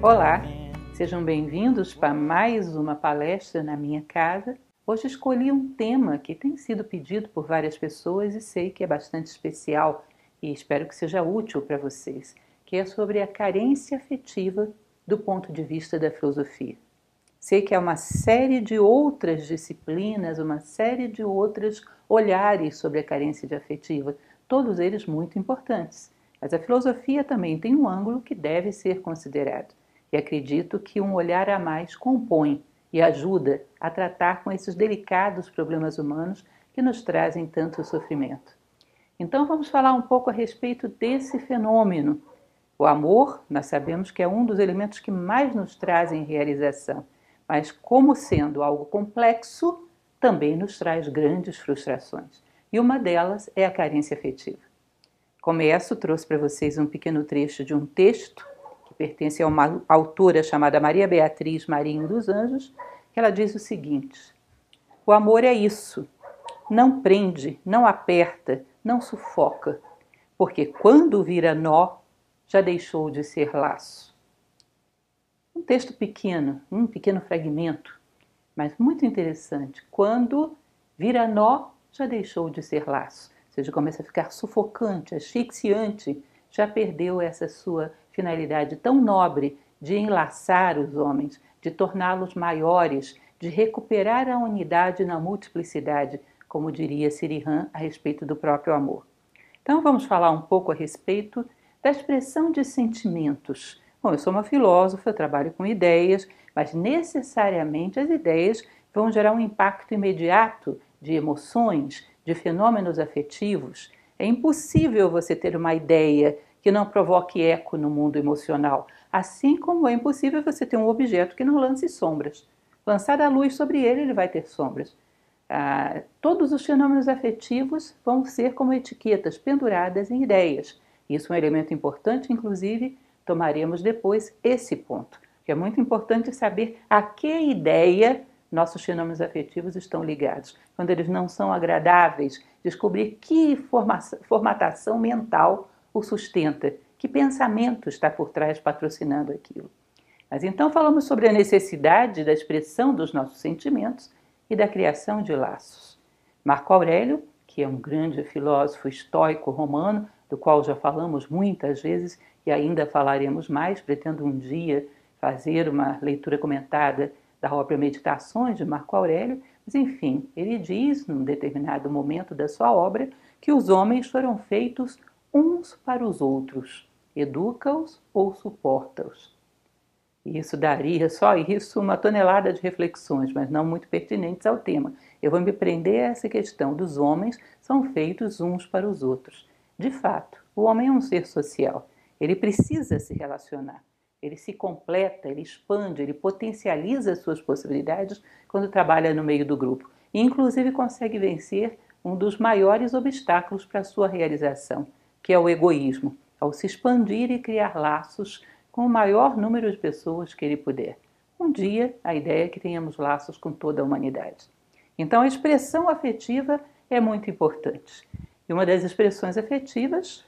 Olá, sejam bem-vindos para mais uma palestra na minha casa. Hoje escolhi um tema que tem sido pedido por várias pessoas e sei que é bastante especial e espero que seja útil para vocês, que é sobre a carência afetiva do ponto de vista da filosofia. Sei que há uma série de outras disciplinas, uma série de outros olhares sobre a carência de afetiva, todos eles muito importantes. Mas a filosofia também tem um ângulo que deve ser considerado e acredito que um olhar a mais compõe e ajuda a tratar com esses delicados problemas humanos que nos trazem tanto sofrimento. Então vamos falar um pouco a respeito desse fenômeno. O amor, nós sabemos que é um dos elementos que mais nos trazem realização, mas como sendo algo complexo, também nos traz grandes frustrações. E uma delas é a carência afetiva. Começo, trouxe para vocês um pequeno trecho de um texto pertence a uma autora chamada Maria Beatriz Marinho dos Anjos, que ela diz o seguinte: O amor é isso. Não prende, não aperta, não sufoca, porque quando vira nó, já deixou de ser laço. Um texto pequeno, um pequeno fragmento, mas muito interessante. Quando vira nó, já deixou de ser laço. Ou seja, começa a ficar sufocante, asfixiante, já perdeu essa sua finalidade tão nobre de enlaçar os homens, de torná-los maiores, de recuperar a unidade na multiplicidade, como diria Sirihan a respeito do próprio amor. Então vamos falar um pouco a respeito da expressão de sentimentos. Bom, eu sou uma filósofa, trabalho com ideias, mas necessariamente as ideias vão gerar um impacto imediato de emoções, de fenômenos afetivos. É impossível você ter uma ideia que não provoque eco no mundo emocional, assim como é impossível você ter um objeto que não lance sombras. Lançar a luz sobre ele, ele vai ter sombras. Ah, todos os fenômenos afetivos vão ser como etiquetas penduradas em ideias. Isso é um elemento importante, inclusive tomaremos depois esse ponto, que é muito importante saber a que ideia nossos fenômenos afetivos estão ligados. Quando eles não são agradáveis, descobrir que formatação mental o sustenta? Que pensamento está por trás patrocinando aquilo? Mas então falamos sobre a necessidade da expressão dos nossos sentimentos e da criação de laços. Marco Aurélio, que é um grande filósofo estoico romano, do qual já falamos muitas vezes e ainda falaremos mais, pretendo um dia fazer uma leitura comentada da obra Meditações de Marco Aurélio, mas enfim, ele diz num determinado momento da sua obra que os homens foram feitos uns para os outros, educa-os ou suporta-os. Isso daria só isso uma tonelada de reflexões, mas não muito pertinentes ao tema. Eu vou me prender a essa questão dos homens são feitos uns para os outros. De fato, o homem é um ser social. Ele precisa se relacionar. Ele se completa, ele expande, ele potencializa as suas possibilidades quando trabalha no meio do grupo. E, inclusive, consegue vencer um dos maiores obstáculos para a sua realização, que é o egoísmo, ao se expandir e criar laços com o maior número de pessoas que ele puder. Um dia, a ideia é que tenhamos laços com toda a humanidade. Então, a expressão afetiva é muito importante. E uma das expressões afetivas,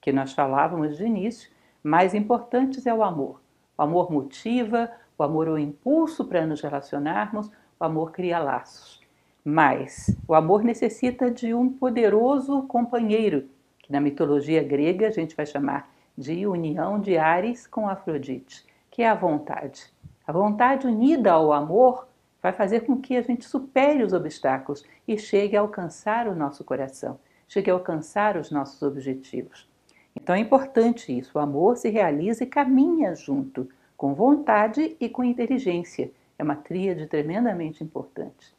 que nós falávamos de início, mais importantes é o amor. O amor motiva, o amor é o impulso para nos relacionarmos, o amor cria laços. Mas o amor necessita de um poderoso companheiro que na mitologia grega a gente vai chamar de união de Ares com Afrodite, que é a vontade. A vontade unida ao amor vai fazer com que a gente supere os obstáculos e chegue a alcançar o nosso coração, chegue a alcançar os nossos objetivos. Então é importante isso, o amor se realiza e caminha junto, com vontade e com inteligência. É uma tríade tremendamente importante.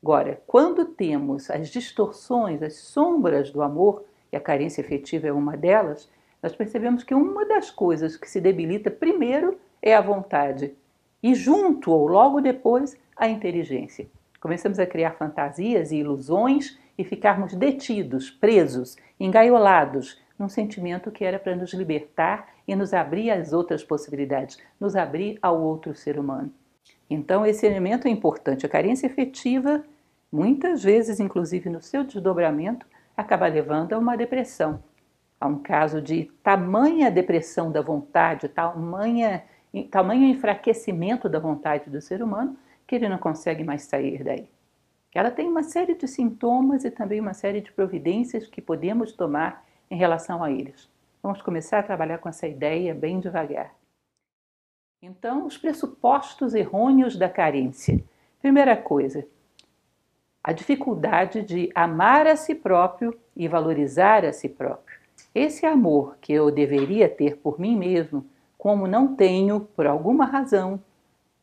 Agora, quando temos as distorções, as sombras do amor, e a carência afetiva é uma delas, nós percebemos que uma das coisas que se debilita primeiro é a vontade e junto ou logo depois a inteligência. Começamos a criar fantasias e ilusões e ficarmos detidos, presos, engaiolados num sentimento que era para nos libertar e nos abrir às outras possibilidades, nos abrir ao outro ser humano. Então, esse elemento é importante. A carência afetiva, muitas vezes, inclusive no seu desdobramento, acaba levando a uma depressão, a um caso de tamanha depressão da vontade, tamanha tamanho enfraquecimento da vontade do ser humano que ele não consegue mais sair daí. Ela tem uma série de sintomas e também uma série de providências que podemos tomar em relação a eles. Vamos começar a trabalhar com essa ideia bem devagar. Então, os pressupostos errôneos da carência. Primeira coisa, a dificuldade de amar a si próprio e valorizar a si próprio. Esse amor que eu deveria ter por mim mesmo, como não tenho por alguma razão,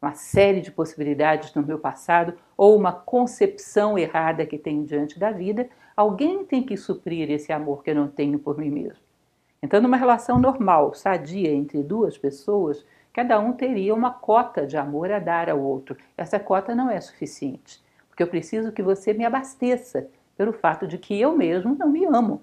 uma série de possibilidades no meu passado ou uma concepção errada que tenho diante da vida, alguém tem que suprir esse amor que eu não tenho por mim mesmo. Então, numa relação normal, sadia entre duas pessoas, cada um teria uma cota de amor a dar ao outro. Essa cota não é suficiente, porque eu preciso que você me abasteça pelo fato de que eu mesmo não me amo.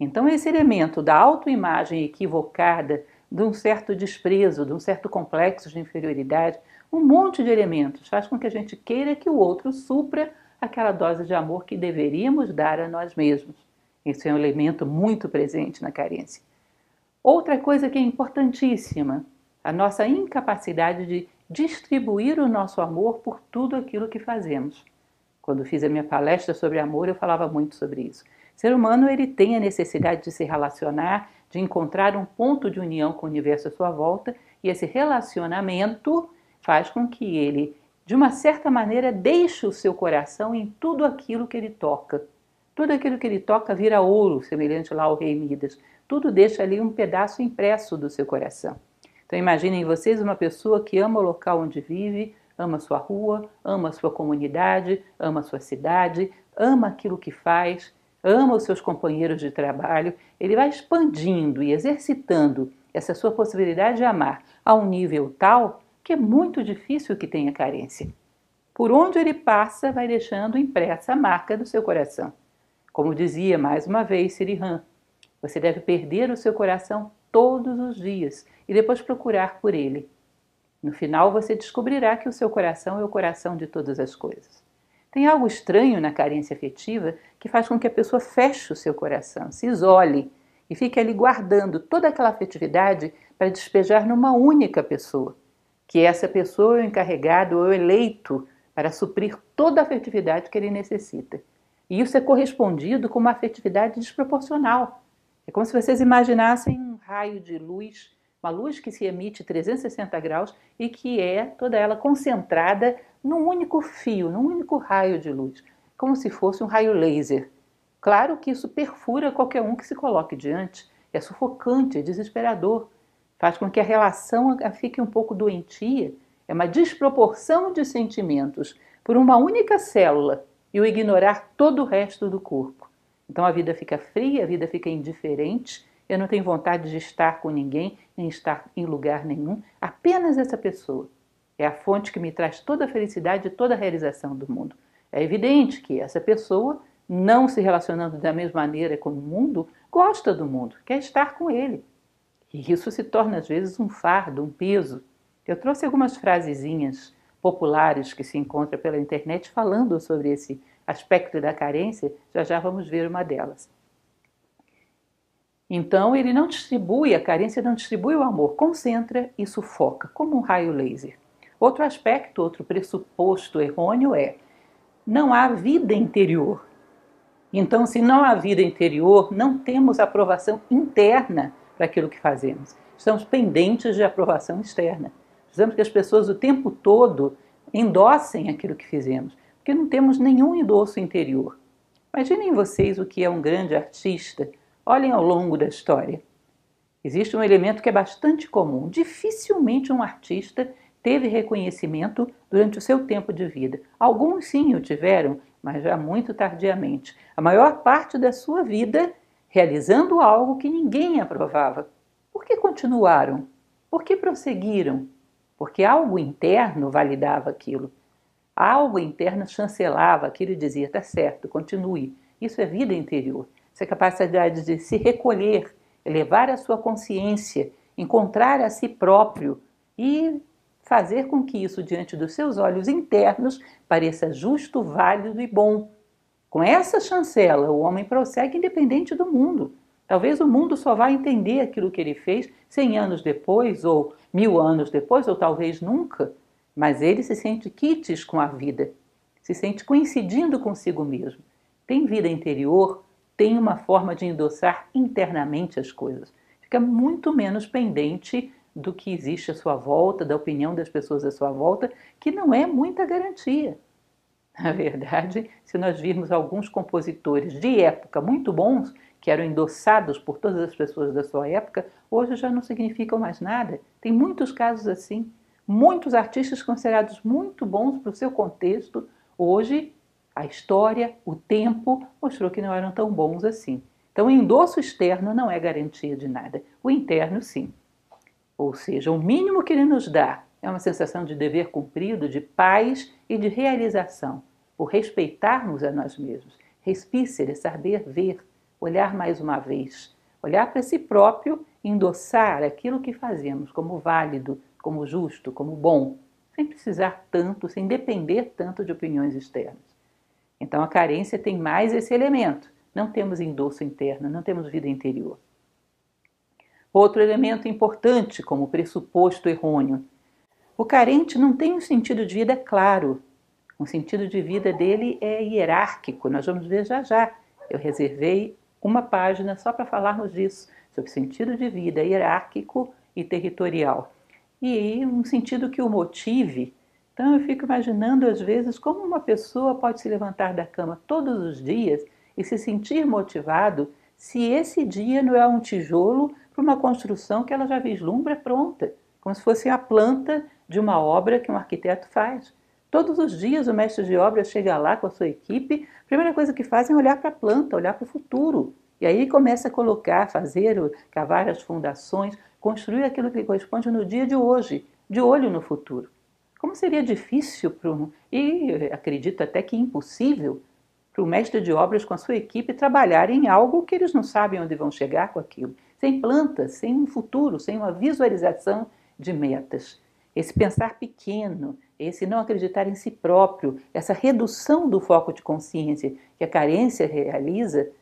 Então, esse elemento da autoimagem equivocada, de um certo desprezo, de um certo complexo de inferioridade, um monte de elementos faz com que a gente queira que o outro supra aquela dose de amor que deveríamos dar a nós mesmos. Esse é um elemento muito presente na carência. Outra coisa que é importantíssima, a nossa incapacidade de distribuir o nosso amor por tudo aquilo que fazemos. Quando fiz a minha palestra sobre amor, eu falava muito sobre isso. O ser humano ele tem a necessidade de se relacionar, de encontrar um ponto de união com o universo à sua volta, e esse relacionamento faz com que ele, de uma certa maneira, deixe o seu coração em tudo aquilo que ele toca. Tudo aquilo que ele toca vira ouro, semelhante lá ao rei Midas. Tudo deixa ali um pedaço impresso do seu coração. Então imaginem vocês uma pessoa que ama o local onde vive, ama sua rua, ama sua comunidade, ama sua cidade, ama aquilo que faz, ama os seus companheiros de trabalho. Ele vai expandindo e exercitando essa sua possibilidade de amar a um nível tal que é muito difícil que tenha carência. Por onde ele passa, vai deixando impressa a marca do seu coração. Como dizia mais uma vez Sirihan, você deve perder o seu coração todos os dias e depois procurar por ele. No final, você descobrirá que o seu coração é o coração de todas as coisas. Tem algo estranho na carência afetiva que faz com que a pessoa feche o seu coração, se isole e fique ali guardando toda aquela afetividade para despejar numa única pessoa que essa pessoa é o encarregado ou eleito para suprir toda a afetividade que ele necessita. E isso é correspondido com uma afetividade desproporcional. É como se vocês imaginassem um raio de luz, uma luz que se emite 360 graus e que é toda ela concentrada num único fio, num único raio de luz, como se fosse um raio laser. Claro que isso perfura qualquer um que se coloque diante, é sufocante, é desesperador faz com que a relação fique um pouco doentia. É uma desproporção de sentimentos por uma única célula e o ignorar todo o resto do corpo. Então a vida fica fria, a vida fica indiferente, eu não tenho vontade de estar com ninguém, nem estar em lugar nenhum, apenas essa pessoa. É a fonte que me traz toda a felicidade e toda a realização do mundo. É evidente que essa pessoa, não se relacionando da mesma maneira com o mundo, gosta do mundo, quer estar com ele. E isso se torna às vezes um fardo, um peso. Eu trouxe algumas frasezinhas populares que se encontra pela internet falando sobre esse aspecto da carência, já já vamos ver uma delas. Então, ele não distribui, a carência não distribui o amor, concentra e sufoca, como um raio laser. Outro aspecto, outro pressuposto errôneo é: não há vida interior. Então, se não há vida interior, não temos aprovação interna para aquilo que fazemos. Estamos pendentes de aprovação externa. Precisamos que as pessoas o tempo todo endossem aquilo que fizemos, porque não temos nenhum endosso interior. Imaginem vocês o que é um grande artista. Olhem ao longo da história. Existe um elemento que é bastante comum. Dificilmente um artista teve reconhecimento durante o seu tempo de vida. Alguns sim o tiveram, mas já muito tardiamente. A maior parte da sua vida realizando algo que ninguém aprovava. Por que continuaram? Por que prosseguiram? Porque algo interno validava aquilo. Algo interno chancelava aquilo e dizia: está certo, continue. Isso é vida interior. Essa capacidade de se recolher, elevar a sua consciência, encontrar a si próprio e fazer com que isso, diante dos seus olhos internos, pareça justo, válido e bom com essa chancela, o homem prossegue independente do mundo. Talvez o mundo só vá entender aquilo que ele fez cem anos depois, ou mil anos depois, ou talvez nunca. Mas ele se sente quites com a vida, se sente coincidindo consigo mesmo. Tem vida interior, tem uma forma de endossar internamente as coisas. Fica muito menos pendente do que existe à sua volta, da opinião das pessoas à sua volta, que não é muita garantia. Na verdade, se nós virmos alguns compositores de época muito bons, que eram endossados por todas as pessoas da sua época, hoje já não significam mais nada. Tem muitos casos assim. Muitos artistas considerados muito bons para o seu contexto, hoje a história, o tempo mostrou que não eram tão bons assim. Então, o endosso externo não é garantia de nada, o interno sim. Ou seja, o mínimo que ele nos dá é uma sensação de dever cumprido, de paz e de realização, por respeitarmos a nós mesmos. Respícere, saber ver, olhar mais uma vez, olhar para si próprio endossar aquilo que fazemos como válido, como justo, como bom, sem precisar tanto, sem depender tanto de opiniões externas. Então a carência tem mais esse elemento. Não temos endosso interno, não temos vida interior. Outro elemento importante, como pressuposto errôneo. O carente não tem um sentido de vida claro. O sentido de vida dele é hierárquico. Nós vamos ver já já. Eu reservei uma página só para falarmos disso, sobre sentido de vida hierárquico e territorial. E um sentido que o motive. Então eu fico imaginando às vezes como uma pessoa pode se levantar da cama todos os dias e se sentir motivado se esse dia não é um tijolo para uma construção que ela já vislumbra pronta, como se fosse a planta de uma obra que um arquiteto faz. Todos os dias o mestre de obra chega lá com a sua equipe, a primeira coisa que fazem é olhar para a planta, olhar para o futuro. E aí começa a colocar, fazer, cavar as fundações, construir aquilo que corresponde no dia de hoje, de olho no futuro. Como seria difícil um, e acredito até que impossível, para o mestre de obras com a sua equipe trabalhar em algo que eles não sabem onde vão chegar com aquilo, sem plantas, sem um futuro, sem uma visualização de metas. Esse pensar pequeno, esse não acreditar em si próprio, essa redução do foco de consciência que a carência realiza,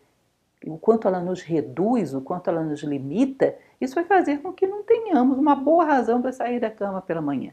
o quanto ela nos reduz, o quanto ela nos limita, isso vai fazer com que não tenhamos uma boa razão para sair da cama pela manhã.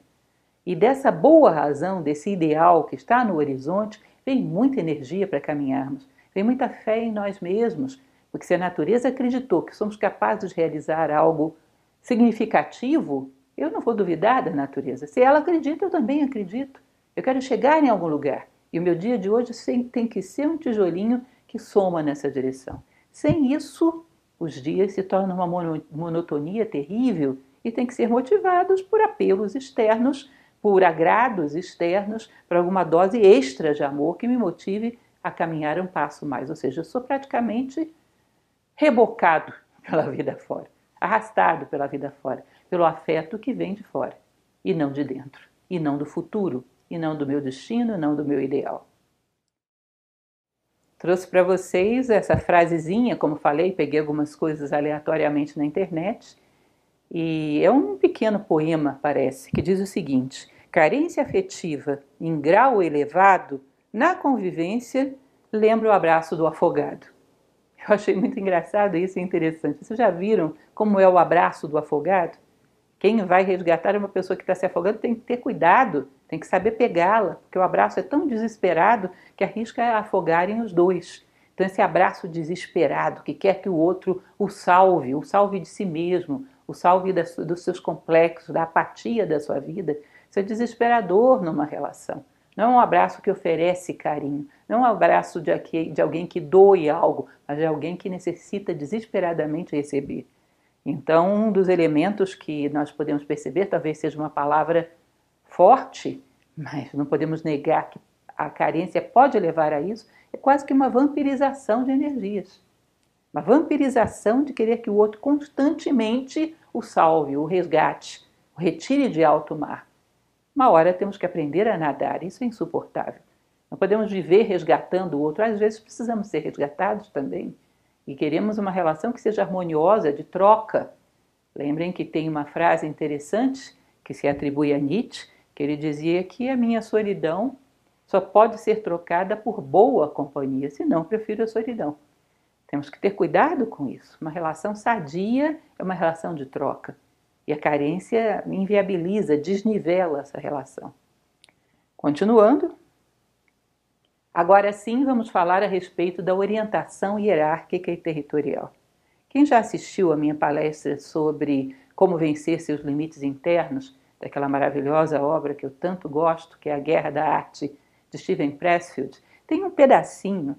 E dessa boa razão, desse ideal que está no horizonte, vem muita energia para caminharmos, vem muita fé em nós mesmos, porque se a natureza acreditou que somos capazes de realizar algo significativo, eu não vou duvidar da natureza. Se ela acredita, eu também acredito. Eu quero chegar em algum lugar. E o meu dia de hoje tem que ser um tijolinho que soma nessa direção. Sem isso, os dias se tornam uma monotonia terrível e têm que ser motivados por apelos externos, por agrados externos, por alguma dose extra de amor que me motive a caminhar um passo mais. Ou seja, eu sou praticamente rebocado pela vida fora, arrastado pela vida fora pelo afeto que vem de fora e não de dentro, e não do futuro, e não do meu destino, não do meu ideal. Trouxe para vocês essa frasezinha, como falei, peguei algumas coisas aleatoriamente na internet, e é um pequeno poema, parece, que diz o seguinte: carência afetiva em grau elevado, na convivência, lembra o abraço do afogado. Eu achei muito engraçado isso e interessante. Vocês já viram como é o abraço do afogado? Quem vai resgatar uma pessoa que está se afogando tem que ter cuidado, tem que saber pegá-la, porque o abraço é tão desesperado que arrisca afogarem os dois. Então, esse abraço desesperado que quer que o outro o salve, o salve de si mesmo, o salve dos seus complexos, da apatia da sua vida, isso é desesperador numa relação. Não é um abraço que oferece carinho, não é um abraço de, de alguém que doe algo, mas de alguém que necessita desesperadamente receber. Então, um dos elementos que nós podemos perceber, talvez seja uma palavra forte, mas não podemos negar que a carência pode levar a isso, é quase que uma vampirização de energias. Uma vampirização de querer que o outro constantemente o salve, o resgate, o retire de alto mar. Uma hora temos que aprender a nadar, isso é insuportável. Não podemos viver resgatando o outro, às vezes precisamos ser resgatados também e queremos uma relação que seja harmoniosa, de troca. Lembrem que tem uma frase interessante que se atribui a Nietzsche, que ele dizia que a minha solidão só pode ser trocada por boa companhia, senão prefiro a solidão. Temos que ter cuidado com isso. Uma relação sadia é uma relação de troca. E a carência inviabiliza, desnivela essa relação. Continuando. Agora sim, vamos falar a respeito da orientação hierárquica e territorial. Quem já assistiu a minha palestra sobre como vencer seus limites internos, daquela maravilhosa obra que eu tanto gosto, que é A Guerra da Arte, de Steven Pressfield, tem um pedacinho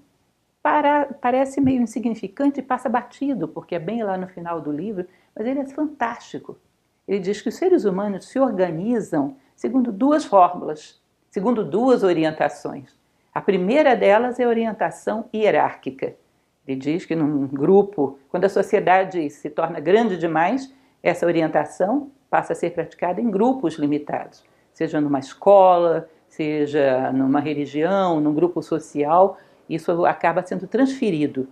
para, parece meio insignificante e passa batido, porque é bem lá no final do livro, mas ele é fantástico. Ele diz que os seres humanos se organizam segundo duas fórmulas, segundo duas orientações. A primeira delas é a orientação hierárquica. Ele diz que num grupo, quando a sociedade se torna grande demais, essa orientação passa a ser praticada em grupos limitados, seja numa escola, seja numa religião, num grupo social, isso acaba sendo transferido.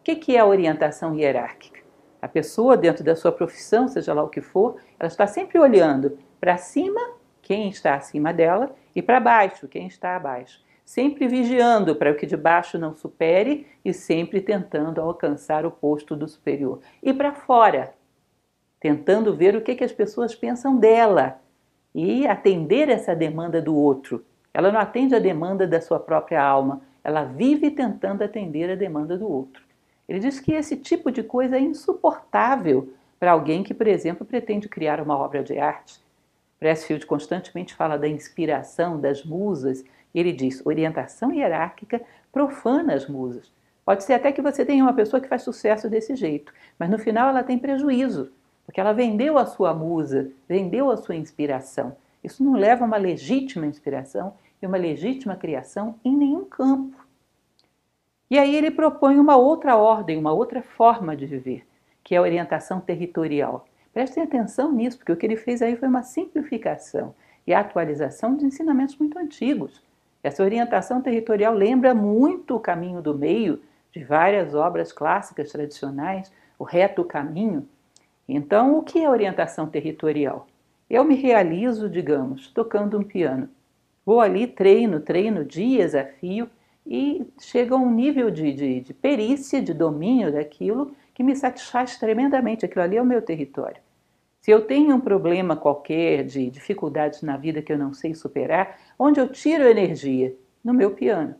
O que é a orientação hierárquica? A pessoa, dentro da sua profissão, seja lá o que for, ela está sempre olhando para cima, quem está acima dela, e para baixo, quem está abaixo. Sempre vigiando para que de baixo não supere e sempre tentando alcançar o posto do superior. E para fora, tentando ver o que, que as pessoas pensam dela e atender essa demanda do outro. Ela não atende a demanda da sua própria alma, ela vive tentando atender a demanda do outro. Ele diz que esse tipo de coisa é insuportável para alguém que, por exemplo, pretende criar uma obra de arte. Pressfield constantemente fala da inspiração, das musas, e ele diz: orientação hierárquica profana as musas. Pode ser até que você tenha uma pessoa que faz sucesso desse jeito, mas no final ela tem prejuízo, porque ela vendeu a sua musa, vendeu a sua inspiração. Isso não leva a uma legítima inspiração e uma legítima criação em nenhum campo. E aí ele propõe uma outra ordem, uma outra forma de viver, que é a orientação territorial. Prestem atenção nisso, porque o que ele fez aí foi uma simplificação e atualização de ensinamentos muito antigos. Essa orientação territorial lembra muito o caminho do meio de várias obras clássicas tradicionais, o reto caminho. Então, o que é orientação territorial? Eu me realizo, digamos, tocando um piano. Vou ali, treino, treino dias a fio e chega a um nível de, de, de perícia, de domínio daquilo que me satisfaz tremendamente. Aquilo ali é o meu território. Se eu tenho um problema qualquer de dificuldades na vida que eu não sei superar, onde eu tiro energia? No meu piano.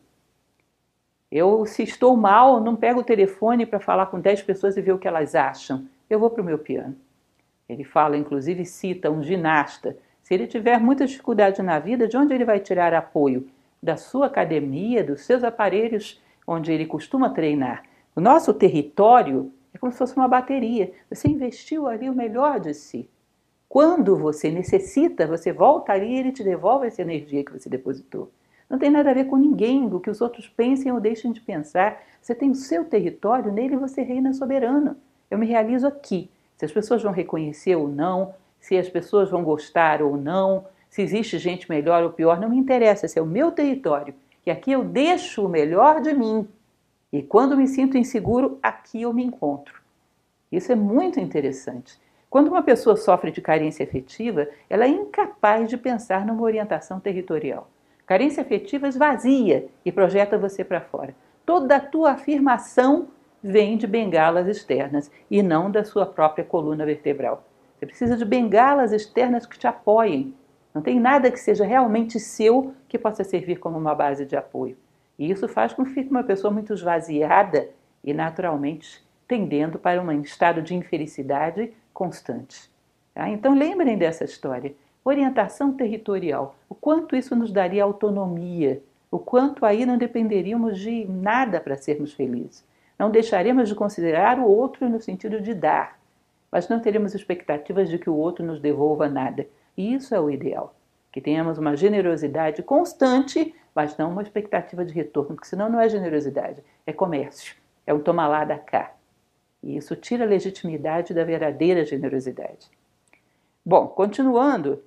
Eu, se estou mal, não pego o telefone para falar com 10 pessoas e ver o que elas acham. Eu vou para o meu piano. Ele fala, inclusive, cita um ginasta se ele tiver muita dificuldade na vida, de onde ele vai tirar apoio? Da sua academia, dos seus aparelhos onde ele costuma treinar. O nosso território é como se fosse uma bateria. Você investiu ali o melhor de si. Quando você necessita, você volta ali e ele te devolve essa energia que você depositou. Não tem nada a ver com ninguém, o que os outros pensem ou deixem de pensar. Você tem o seu território, nele você reina soberano. Eu me realizo aqui. Se as pessoas vão reconhecer ou não, se as pessoas vão gostar ou não, se existe gente melhor ou pior, não me interessa, esse é o meu território. E aqui eu deixo o melhor de mim. E quando me sinto inseguro, aqui eu me encontro. Isso é muito interessante. Quando uma pessoa sofre de carência afetiva, ela é incapaz de pensar numa orientação territorial. Carência afetiva esvazia e projeta você para fora. Toda a tua afirmação vem de bengalas externas e não da sua própria coluna vertebral. Você precisa de bengalas externas que te apoiem. Não tem nada que seja realmente seu que possa servir como uma base de apoio. E isso faz com que fique uma pessoa muito esvaziada e naturalmente tendendo para um estado de infelicidade constante. Tá? Então lembrem dessa história. Orientação territorial. O quanto isso nos daria autonomia, o quanto aí não dependeríamos de nada para sermos felizes. Não deixaremos de considerar o outro no sentido de dar, mas não teremos expectativas de que o outro nos devolva nada. Isso é o ideal. Que tenhamos uma generosidade constante, mas não uma expectativa de retorno, porque senão não é generosidade, é comércio, é um toma lá da cá. E isso tira a legitimidade da verdadeira generosidade. Bom, continuando,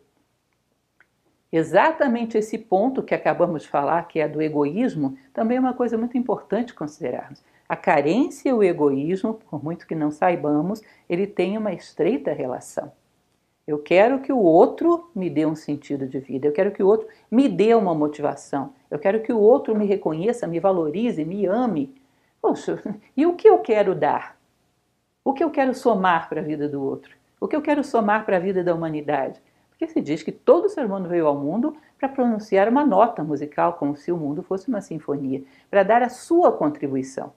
exatamente esse ponto que acabamos de falar, que é do egoísmo, também é uma coisa muito importante considerarmos. A carência e o egoísmo, por muito que não saibamos, ele tem uma estreita relação. Eu quero que o outro me dê um sentido de vida, eu quero que o outro me dê uma motivação, eu quero que o outro me reconheça, me valorize, me ame. Poxa, e o que eu quero dar? O que eu quero somar para a vida do outro? O que eu quero somar para a vida da humanidade? Porque se diz que todo ser humano veio ao mundo para pronunciar uma nota musical, como se o mundo fosse uma sinfonia, para dar a sua contribuição.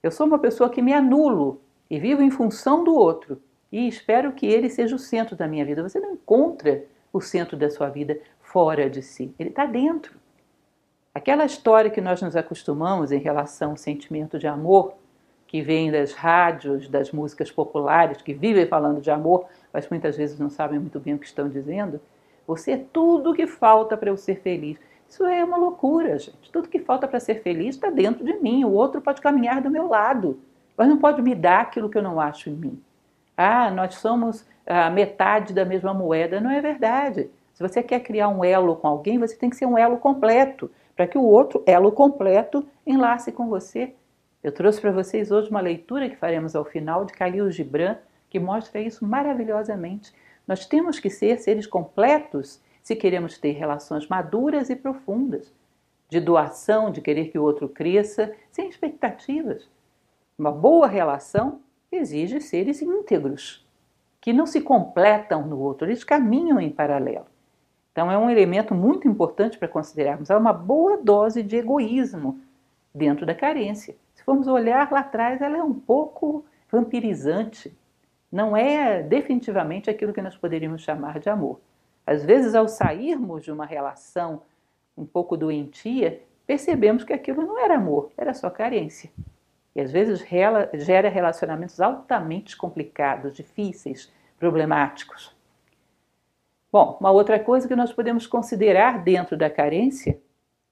Eu sou uma pessoa que me anulo e vivo em função do outro e espero que ele seja o centro da minha vida. Você não encontra o centro da sua vida fora de si, ele está dentro. Aquela história que nós nos acostumamos em relação ao sentimento de amor, que vem das rádios, das músicas populares, que vivem falando de amor, mas muitas vezes não sabem muito bem o que estão dizendo. Você é tudo o que falta para eu ser feliz. Isso é uma loucura, gente. Tudo que falta para ser feliz está dentro de mim. O outro pode caminhar do meu lado, mas não pode me dar aquilo que eu não acho em mim. Ah, nós somos a metade da mesma moeda. Não é verdade. Se você quer criar um elo com alguém, você tem que ser um elo completo, para que o outro, elo completo, enlace com você. Eu trouxe para vocês hoje uma leitura que faremos ao final de Khalil Gibran, que mostra isso maravilhosamente. Nós temos que ser seres completos se queremos ter relações maduras e profundas, de doação, de querer que o outro cresça, sem expectativas. Uma boa relação exige seres íntegros, que não se completam no outro, eles caminham em paralelo. Então é um elemento muito importante para considerarmos. Há uma boa dose de egoísmo dentro da carência. Se formos olhar lá atrás, ela é um pouco vampirizante não é definitivamente aquilo que nós poderíamos chamar de amor. Às vezes, ao sairmos de uma relação um pouco doentia, percebemos que aquilo não era amor, era só carência. E às vezes gera relacionamentos altamente complicados, difíceis, problemáticos. Bom, uma outra coisa que nós podemos considerar dentro da carência,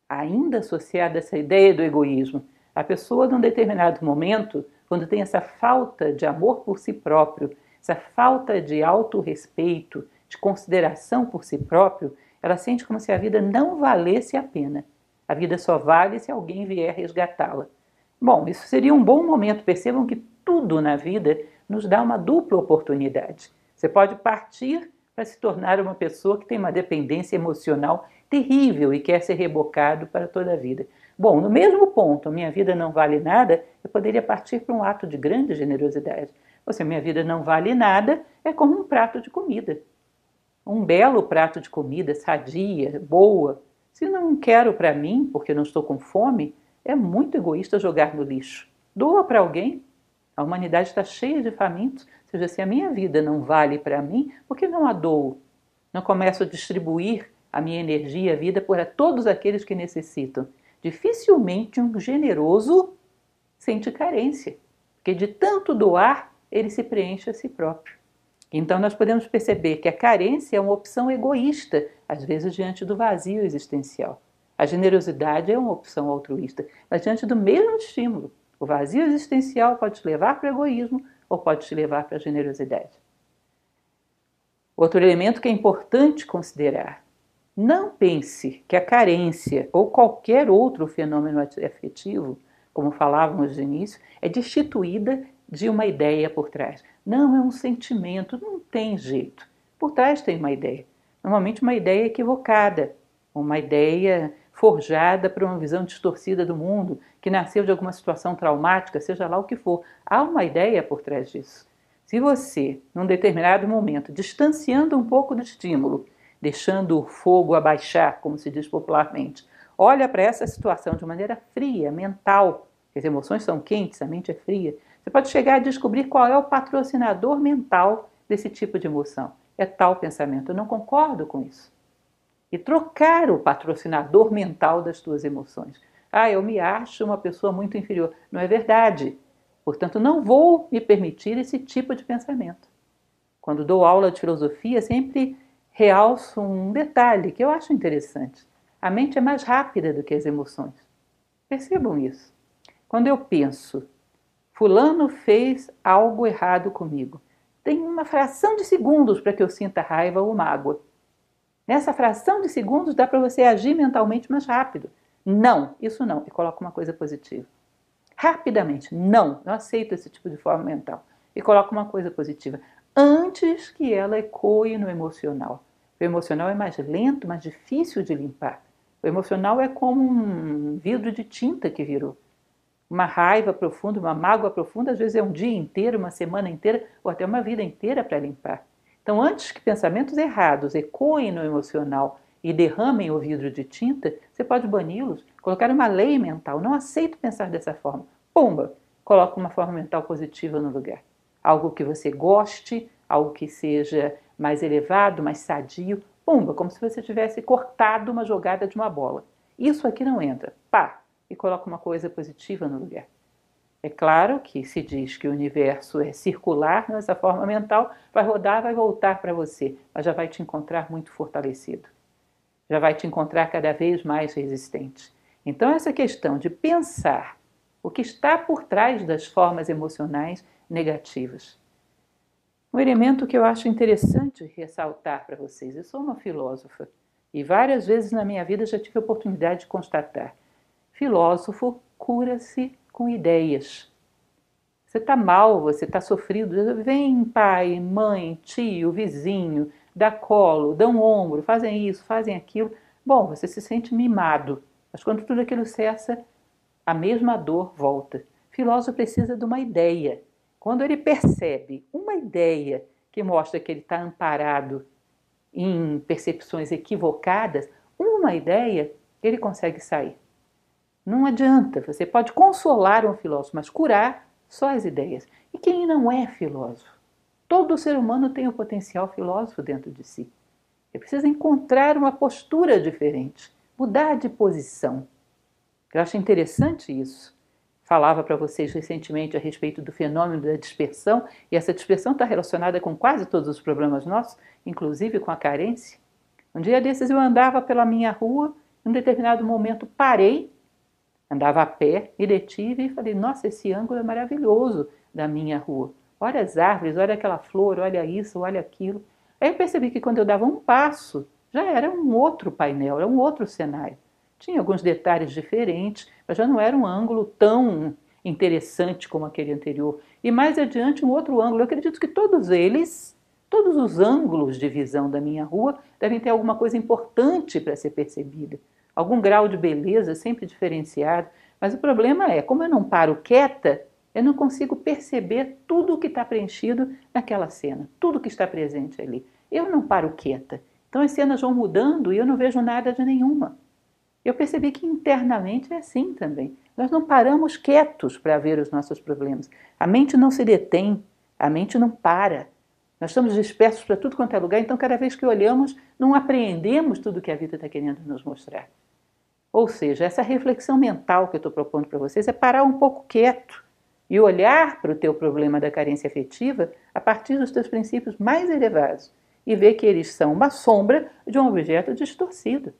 ainda associada a essa ideia do egoísmo, a pessoa, num determinado momento, quando tem essa falta de amor por si próprio, essa falta de autorrespeito, de consideração por si próprio, ela sente como se a vida não valesse a pena. A vida só vale se alguém vier resgatá-la. Bom, isso seria um bom momento. Percebam que tudo na vida nos dá uma dupla oportunidade. Você pode partir para se tornar uma pessoa que tem uma dependência emocional terrível e quer ser rebocado para toda a vida. Bom, no mesmo ponto, minha vida não vale nada, eu poderia partir para um ato de grande generosidade. Ou seja, minha vida não vale nada, é como um prato de comida. Um belo prato de comida, sadia, boa. Se não quero para mim, porque não estou com fome, é muito egoísta jogar no lixo. Doa para alguém. A humanidade está cheia de famintos. Ou seja, se a minha vida não vale para mim, por que não a dou? Não começo a distribuir a minha energia, a vida, para todos aqueles que necessitam. Dificilmente um generoso sente carência, porque de tanto doar, ele se preenche a si próprio. Então, nós podemos perceber que a carência é uma opção egoísta, às vezes diante do vazio existencial. A generosidade é uma opção altruísta, mas diante do mesmo estímulo. O vazio existencial pode te levar para o egoísmo ou pode te levar para a generosidade. Outro elemento que é importante considerar não pense que a carência ou qualquer outro fenômeno afetivo, como falávamos no início, é destituída de uma ideia por trás. Não, é um sentimento, não tem jeito. Por trás tem uma ideia. Normalmente uma ideia equivocada, uma ideia forjada por uma visão distorcida do mundo, que nasceu de alguma situação traumática, seja lá o que for. Há uma ideia por trás disso. Se você, num determinado momento, distanciando um pouco do estímulo, deixando o fogo abaixar, como se diz popularmente. Olha para essa situação de maneira fria, mental. As emoções são quentes, a mente é fria. Você pode chegar a descobrir qual é o patrocinador mental desse tipo de emoção. É tal pensamento. Eu não concordo com isso. E trocar o patrocinador mental das tuas emoções. Ah, eu me acho uma pessoa muito inferior. Não é verdade. Portanto, não vou me permitir esse tipo de pensamento. Quando dou aula de filosofia, sempre realço um detalhe que eu acho interessante. A mente é mais rápida do que as emoções. Percebam isso. Quando eu penso, Fulano fez algo errado comigo, tem uma fração de segundos para que eu sinta raiva ou mágoa. Nessa fração de segundos dá para você agir mentalmente mais rápido. Não, isso não, e coloca uma coisa positiva. Rapidamente, não, não aceito esse tipo de forma mental. E coloca uma coisa positiva antes que ela ecoe no emocional. O emocional é mais lento, mais difícil de limpar. O emocional é como um vidro de tinta que virou. Uma raiva profunda, uma mágoa profunda, às vezes é um dia inteiro, uma semana inteira ou até uma vida inteira para limpar. Então, antes que pensamentos errados ecoem no emocional e derramem o vidro de tinta, você pode bani-los, colocar uma lei mental. Não aceito pensar dessa forma. Pumba! Coloca uma forma mental positiva no lugar. Algo que você goste, algo que seja mais elevado, mais sadio. Pumba! Como se você tivesse cortado uma jogada de uma bola. Isso aqui não entra. Pá! E coloca uma coisa positiva no lugar. É claro que se diz que o universo é circular nessa forma mental, vai rodar, vai voltar para você, mas já vai te encontrar muito fortalecido. Já vai te encontrar cada vez mais resistente. Então, essa questão de pensar o que está por trás das formas emocionais negativas. Um elemento que eu acho interessante ressaltar para vocês. Eu sou uma filósofa e várias vezes na minha vida já tive a oportunidade de constatar: filósofo cura-se com ideias. Você está mal, você está sofrido, vem pai, mãe, tio, vizinho, dá colo, dá um ombro, fazem isso, fazem aquilo. Bom, você se sente mimado, mas quando tudo aquilo cessa, a mesma dor volta. O filósofo precisa de uma ideia. Quando ele percebe uma ideia que mostra que ele está amparado em percepções equivocadas, uma ideia, ele consegue sair. Não adianta, você pode consolar um filósofo, mas curar só as ideias. E quem não é filósofo? Todo ser humano tem o um potencial filósofo dentro de si. Ele precisa encontrar uma postura diferente, mudar de posição. Eu acho interessante isso. Falava para vocês recentemente a respeito do fenômeno da dispersão, e essa dispersão está relacionada com quase todos os problemas nossos, inclusive com a carência. Um dia desses eu andava pela minha rua, em um determinado momento parei Andava a pé e detive e falei: Nossa, esse ângulo é maravilhoso da minha rua. Olha as árvores, olha aquela flor, olha isso, olha aquilo. Aí eu percebi que quando eu dava um passo, já era um outro painel, era um outro cenário. Tinha alguns detalhes diferentes, mas já não era um ângulo tão interessante como aquele anterior. E mais adiante, um outro ângulo. Eu acredito que todos eles, todos os ângulos de visão da minha rua, devem ter alguma coisa importante para ser percebida algum grau de beleza sempre diferenciado. Mas o problema é, como eu não paro quieta, eu não consigo perceber tudo o que está preenchido naquela cena, tudo que está presente ali. Eu não paro quieta. Então as cenas vão mudando e eu não vejo nada de nenhuma. Eu percebi que internamente é assim também. Nós não paramos quietos para ver os nossos problemas. A mente não se detém, a mente não para. Nós estamos dispersos para tudo quanto é lugar, então cada vez que olhamos, não apreendemos tudo que a vida está querendo nos mostrar. Ou seja, essa reflexão mental que eu estou propondo para vocês é parar um pouco quieto e olhar para o teu problema da carência afetiva a partir dos teus princípios mais elevados e ver que eles são uma sombra de um objeto distorcido.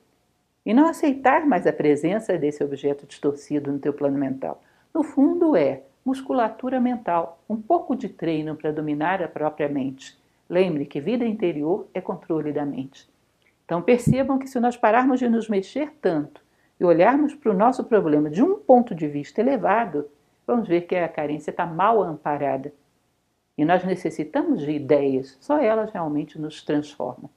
E não aceitar mais a presença desse objeto distorcido no teu plano mental. No fundo é musculatura mental, um pouco de treino para dominar a própria mente. Lembre que vida interior é controle da mente. Então percebam que se nós pararmos de nos mexer tanto e olharmos para o nosso problema de um ponto de vista elevado, vamos ver que a carência está mal amparada. E nós necessitamos de ideias, só elas realmente nos transformam.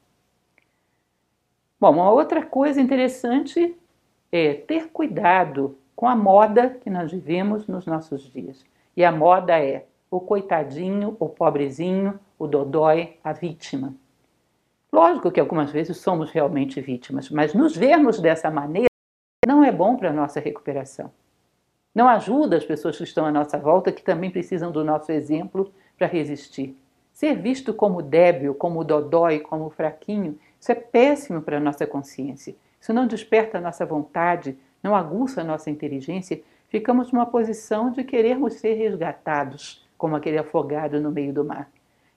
Bom, uma outra coisa interessante é ter cuidado com a moda que nós vivemos nos nossos dias. E a moda é o coitadinho, o pobrezinho, o dodói, a vítima. Lógico que algumas vezes somos realmente vítimas, mas nos vermos dessa maneira não é bom para a nossa recuperação. Não ajuda as pessoas que estão à nossa volta, que também precisam do nosso exemplo para resistir. Ser visto como débil, como dodói, como fraquinho, isso é péssimo para a nossa consciência. Isso não desperta a nossa vontade, não aguça a nossa inteligência. Ficamos numa posição de querermos ser resgatados, como aquele afogado no meio do mar.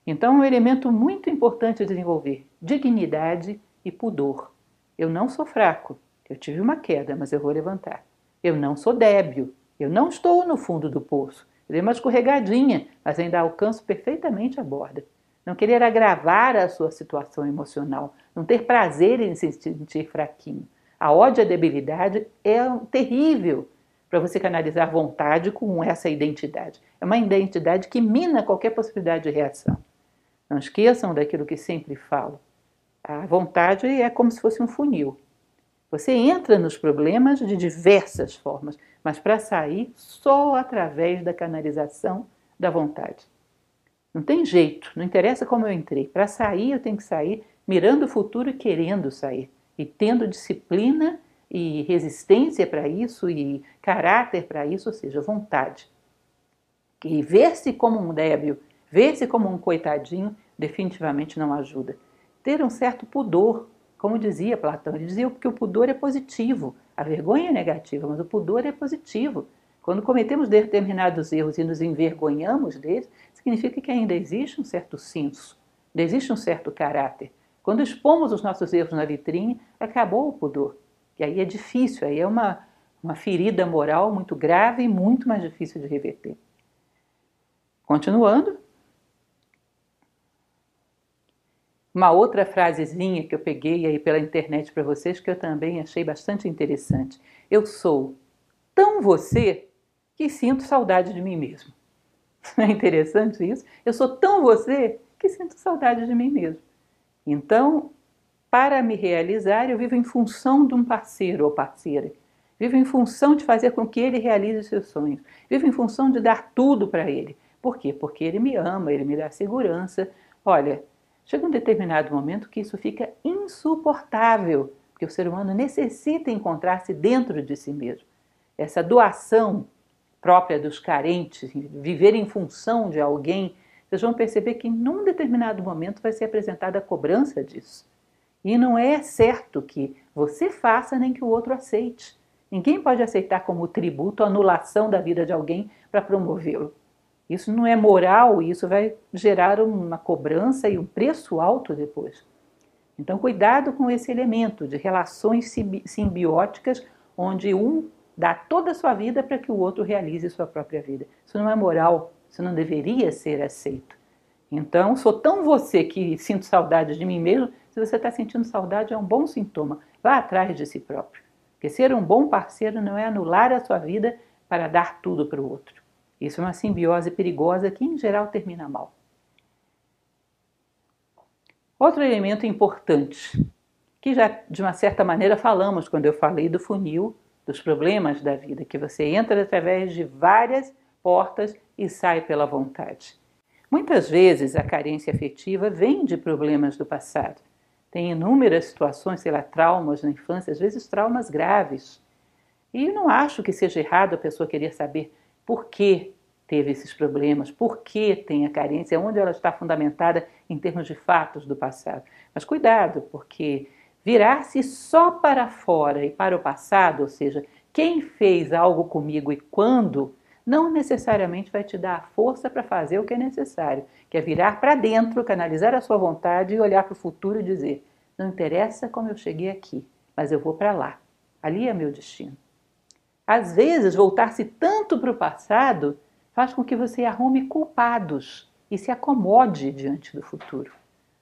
Então, é um elemento muito importante a desenvolver: dignidade e pudor. Eu não sou fraco, eu tive uma queda, mas eu vou levantar. Eu não sou débil. Eu não estou no fundo do poço. Eu dei uma escorregadinha, mas ainda alcanço perfeitamente a borda. Não querer agravar a sua situação emocional. Não ter prazer em se sentir fraquinho. A ódio à debilidade é terrível para você canalizar vontade com essa identidade. É uma identidade que mina qualquer possibilidade de reação. Não esqueçam daquilo que sempre falo. A vontade é como se fosse um funil. Você entra nos problemas de diversas formas, mas para sair só através da canalização da vontade. Não tem jeito, não interessa como eu entrei. Para sair, eu tenho que sair mirando o futuro e querendo sair. E tendo disciplina e resistência para isso e caráter para isso, ou seja, vontade. E ver-se como um débil, ver-se como um coitadinho, definitivamente não ajuda. Ter um certo pudor, como dizia Platão, ele dizia que o pudor é positivo, a vergonha é negativa, mas o pudor é positivo. Quando cometemos determinados erros e nos envergonhamos deles, significa que ainda existe um certo senso, ainda existe um certo caráter. Quando expomos os nossos erros na vitrine, acabou o pudor. E aí é difícil, aí é uma, uma ferida moral muito grave e muito mais difícil de reverter. Continuando. Uma outra frasezinha que eu peguei aí pela internet para vocês que eu também achei bastante interessante. Eu sou tão você que sinto saudade de mim mesmo. Não é interessante isso? Eu sou tão você que sinto saudade de mim mesmo. Então, para me realizar, eu vivo em função de um parceiro ou parceira. Vivo em função de fazer com que ele realize seus sonhos. Vivo em função de dar tudo para ele. Por quê? Porque ele me ama, ele me dá segurança. Olha, chega um determinado momento que isso fica insuportável, porque o ser humano necessita encontrar-se dentro de si mesmo. Essa doação própria dos carentes, viver em função de alguém, vocês vão perceber que num determinado momento vai ser apresentada a cobrança disso. E não é certo que você faça nem que o outro aceite. Ninguém pode aceitar como tributo a anulação da vida de alguém para promovê-lo. Isso não é moral e isso vai gerar uma cobrança e um preço alto depois. Então, cuidado com esse elemento de relações simbióticas onde um dá toda a sua vida para que o outro realize sua própria vida. Isso não é moral, isso não deveria ser aceito. Então, sou tão você que sinto saudade de mim mesmo. Se você está sentindo saudade, é um bom sintoma. Vá atrás de si próprio. Porque ser um bom parceiro não é anular a sua vida para dar tudo para o outro. Isso é uma simbiose perigosa que, em geral, termina mal. Outro elemento importante, que já de uma certa maneira falamos quando eu falei do funil dos problemas da vida, que você entra através de várias portas e sai pela vontade. Muitas vezes a carência afetiva vem de problemas do passado. Tem inúmeras situações, sei lá, traumas na infância, às vezes traumas graves. E não acho que seja errado a pessoa querer saber por que teve esses problemas, por que tem a carência, onde ela está fundamentada em termos de fatos do passado. Mas cuidado, porque virar-se só para fora e para o passado, ou seja, quem fez algo comigo e quando, não necessariamente vai te dar a força para fazer o que é necessário, que é virar para dentro, canalizar a sua vontade e olhar para o futuro e dizer: não interessa como eu cheguei aqui, mas eu vou para lá. Ali é meu destino. Às vezes, voltar-se tanto para o passado faz com que você arrume culpados e se acomode diante do futuro.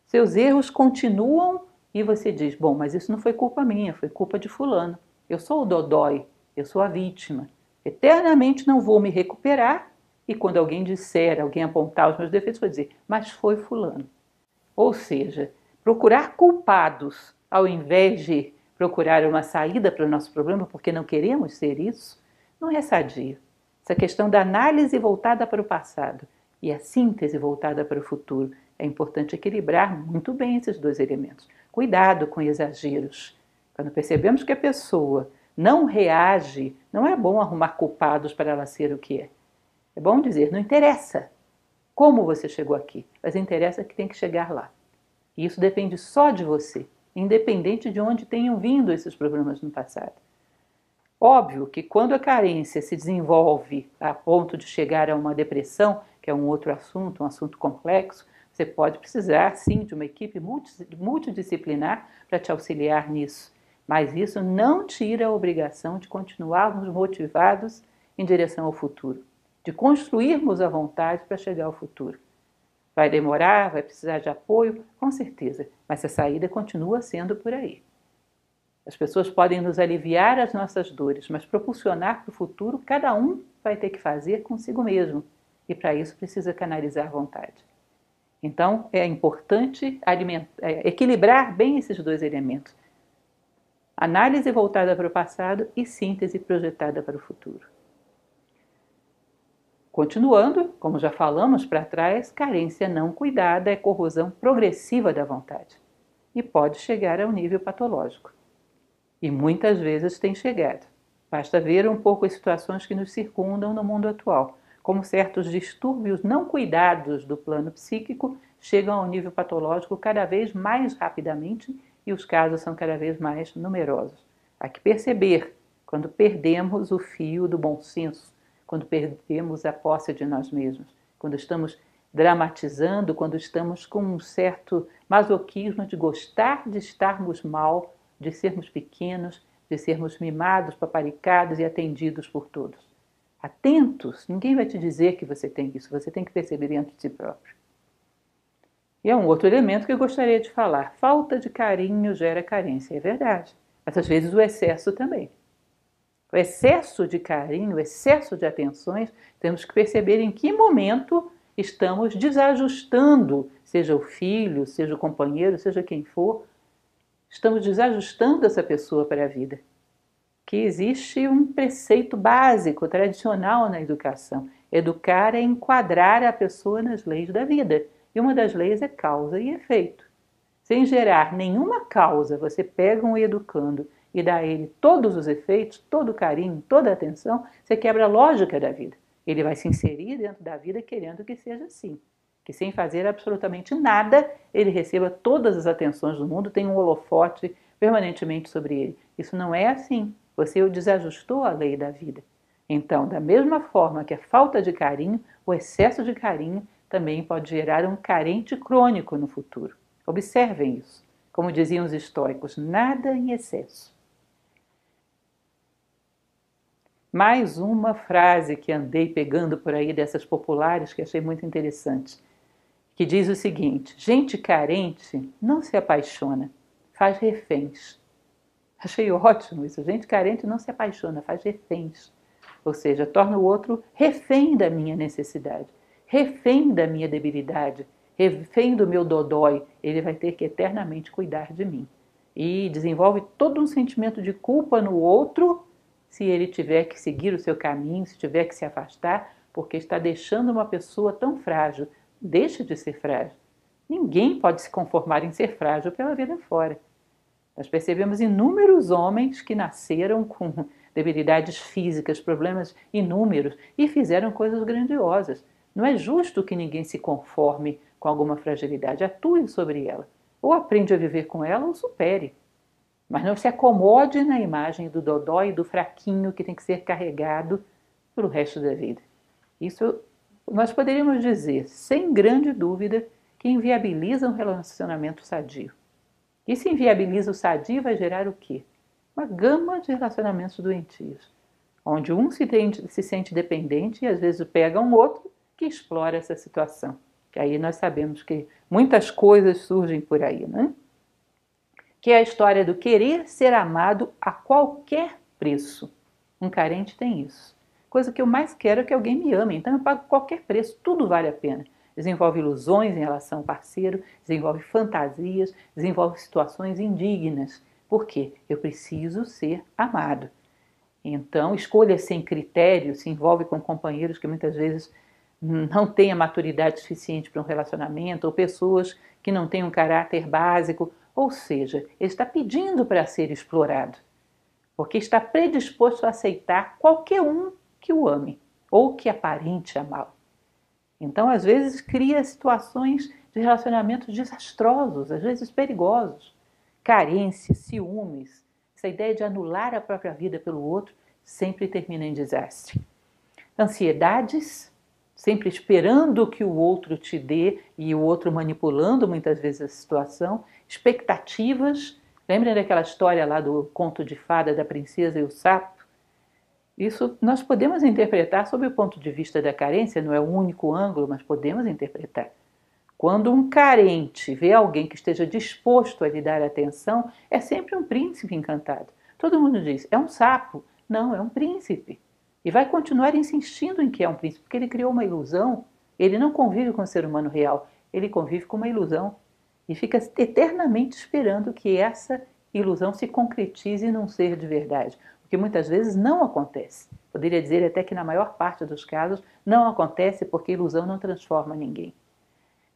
Seus erros continuam e você diz: bom, mas isso não foi culpa minha, foi culpa de Fulano. Eu sou o Dodói, eu sou a vítima eternamente não vou me recuperar. E quando alguém disser, alguém apontar os meus defeitos, vou dizer, mas foi Fulano. Ou seja, procurar culpados ao invés de procurar uma saída para o nosso problema, porque não queremos ser isso, não é sadio. Essa questão da análise voltada para o passado e a síntese voltada para o futuro é importante equilibrar muito bem esses dois elementos. Cuidado com exageros. Quando percebemos que a pessoa não reage, não é bom arrumar culpados para ela ser o que é. É bom dizer, não interessa como você chegou aqui, mas interessa que tem que chegar lá. E isso depende só de você, independente de onde tenham vindo esses problemas no passado. Óbvio que quando a carência se desenvolve a ponto de chegar a uma depressão, que é um outro assunto, um assunto complexo, você pode precisar sim de uma equipe multidisciplinar para te auxiliar nisso. Mas isso não tira a obrigação de continuarmos motivados em direção ao futuro, de construirmos a vontade para chegar ao futuro. Vai demorar, vai precisar de apoio, com certeza, mas a saída continua sendo por aí. As pessoas podem nos aliviar as nossas dores, mas propulsionar para o futuro, cada um vai ter que fazer consigo mesmo. E para isso precisa canalizar vontade. Então é importante é, equilibrar bem esses dois elementos análise voltada para o passado e síntese projetada para o futuro. Continuando, como já falamos para trás, carência não cuidada é corrosão progressiva da vontade e pode chegar ao nível patológico. E muitas vezes tem chegado. Basta ver um pouco as situações que nos circundam no mundo atual, como certos distúrbios não cuidados do plano psíquico chegam ao nível patológico cada vez mais rapidamente e os casos são cada vez mais numerosos. Há que perceber quando perdemos o fio do bom senso, quando perdemos a posse de nós mesmos, quando estamos dramatizando, quando estamos com um certo masoquismo de gostar de estarmos mal, de sermos pequenos, de sermos mimados, paparicados e atendidos por todos. Atentos, ninguém vai te dizer que você tem isso, você tem que perceber dentro de si próprio. E é um outro elemento que eu gostaria de falar. Falta de carinho gera carência, é verdade. Mas às vezes o excesso também. O excesso de carinho, o excesso de atenções, temos que perceber em que momento estamos desajustando, seja o filho, seja o companheiro, seja quem for, estamos desajustando essa pessoa para a vida. Que existe um preceito básico, tradicional na educação. Educar é enquadrar a pessoa nas leis da vida. E uma das leis é causa e efeito. Sem gerar nenhuma causa, você pega um educando e dá a ele todos os efeitos, todo o carinho, toda a atenção, você quebra a lógica da vida. Ele vai se inserir dentro da vida querendo que seja assim. Que sem fazer absolutamente nada, ele receba todas as atenções do mundo, tem um holofote permanentemente sobre ele. Isso não é assim. Você o desajustou à lei da vida. Então, da mesma forma que a falta de carinho, o excesso de carinho também pode gerar um carente crônico no futuro. Observem isso. Como diziam os estoicos, nada em excesso. Mais uma frase que andei pegando por aí dessas populares que achei muito interessante, que diz o seguinte: gente carente não se apaixona, faz reféns. Achei ótimo isso. Gente carente não se apaixona, faz reféns. Ou seja, torna o outro refém da minha necessidade refém da minha debilidade, refém do meu dodói, ele vai ter que eternamente cuidar de mim. E desenvolve todo um sentimento de culpa no outro se ele tiver que seguir o seu caminho, se tiver que se afastar, porque está deixando uma pessoa tão frágil. Deixa de ser frágil. Ninguém pode se conformar em ser frágil pela vida fora. Nós percebemos inúmeros homens que nasceram com debilidades físicas, problemas inúmeros e fizeram coisas grandiosas. Não é justo que ninguém se conforme com alguma fragilidade, atue sobre ela. Ou aprende a viver com ela ou supere. Mas não se acomode na imagem do dodói e do fraquinho que tem que ser carregado para o resto da vida. Isso nós poderíamos dizer, sem grande dúvida, que inviabiliza um relacionamento sadio. E se inviabiliza o sadio, vai gerar o quê? Uma gama de relacionamentos doentios, onde um se, tem, se sente dependente e às vezes pega um outro que explora essa situação. Que aí nós sabemos que muitas coisas surgem por aí, né? Que é a história do querer ser amado a qualquer preço. Um carente tem isso. Coisa que eu mais quero é que alguém me ame, então eu pago qualquer preço, tudo vale a pena. Desenvolve ilusões em relação ao parceiro, desenvolve fantasias, desenvolve situações indignas. Por quê? Eu preciso ser amado. Então, escolha sem critério, se envolve com companheiros que muitas vezes não têm a maturidade suficiente para um relacionamento, ou pessoas que não têm um caráter básico, ou seja, ele está pedindo para ser explorado, porque está predisposto a aceitar qualquer um que o ame ou que aparente amá-lo. Então, às vezes, cria situações de relacionamentos desastrosos, às vezes perigosos. Carência, ciúmes, essa ideia de anular a própria vida pelo outro sempre termina em desastre. Ansiedades, sempre esperando que o outro te dê e o outro manipulando muitas vezes a situação, expectativas. Lembrem daquela história lá do conto de fada da princesa e o sapo? Isso nós podemos interpretar sob o ponto de vista da carência, não é o único ângulo, mas podemos interpretar. Quando um carente vê alguém que esteja disposto a lhe dar atenção, é sempre um príncipe encantado. Todo mundo diz, é um sapo. Não, é um príncipe. E vai continuar insistindo em que é um príncipe, porque ele criou uma ilusão. Ele não convive com o ser humano real, ele convive com uma ilusão. E fica eternamente esperando que essa ilusão se concretize num ser de verdade, o que muitas vezes não acontece. Poderia dizer até que na maior parte dos casos não acontece porque ilusão não transforma ninguém.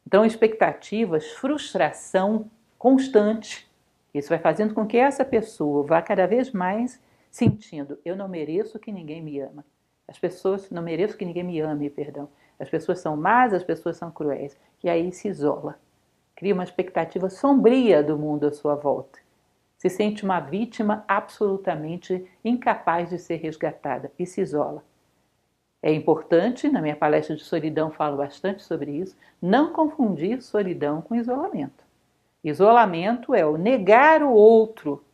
Então, expectativas, frustração constante, isso vai fazendo com que essa pessoa vá cada vez mais sentindo: eu não mereço que ninguém me ama. As pessoas não mereço que ninguém me ame, perdão. As pessoas são más, as pessoas são cruéis. E aí se isola. Cria uma expectativa sombria do mundo à sua volta. Se sente uma vítima absolutamente incapaz de ser resgatada e se isola. É importante, na minha palestra de solidão falo bastante sobre isso, não confundir solidão com isolamento. Isolamento é o negar o outro,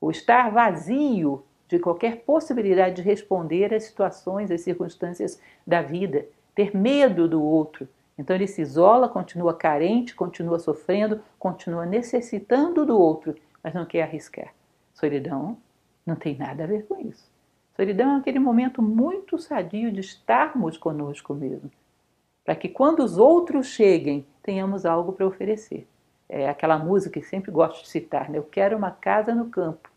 o estar vazio de qualquer possibilidade de responder às situações, às circunstâncias da vida, ter medo do outro. Então ele se isola, continua carente, continua sofrendo, continua necessitando do outro, mas não quer arriscar. Solidão não tem nada a ver com isso. Solidão é aquele momento muito sadio de estarmos conosco mesmo, para que quando os outros cheguem, tenhamos algo para oferecer é aquela música que sempre gosto de citar, né? Eu quero uma casa no campo,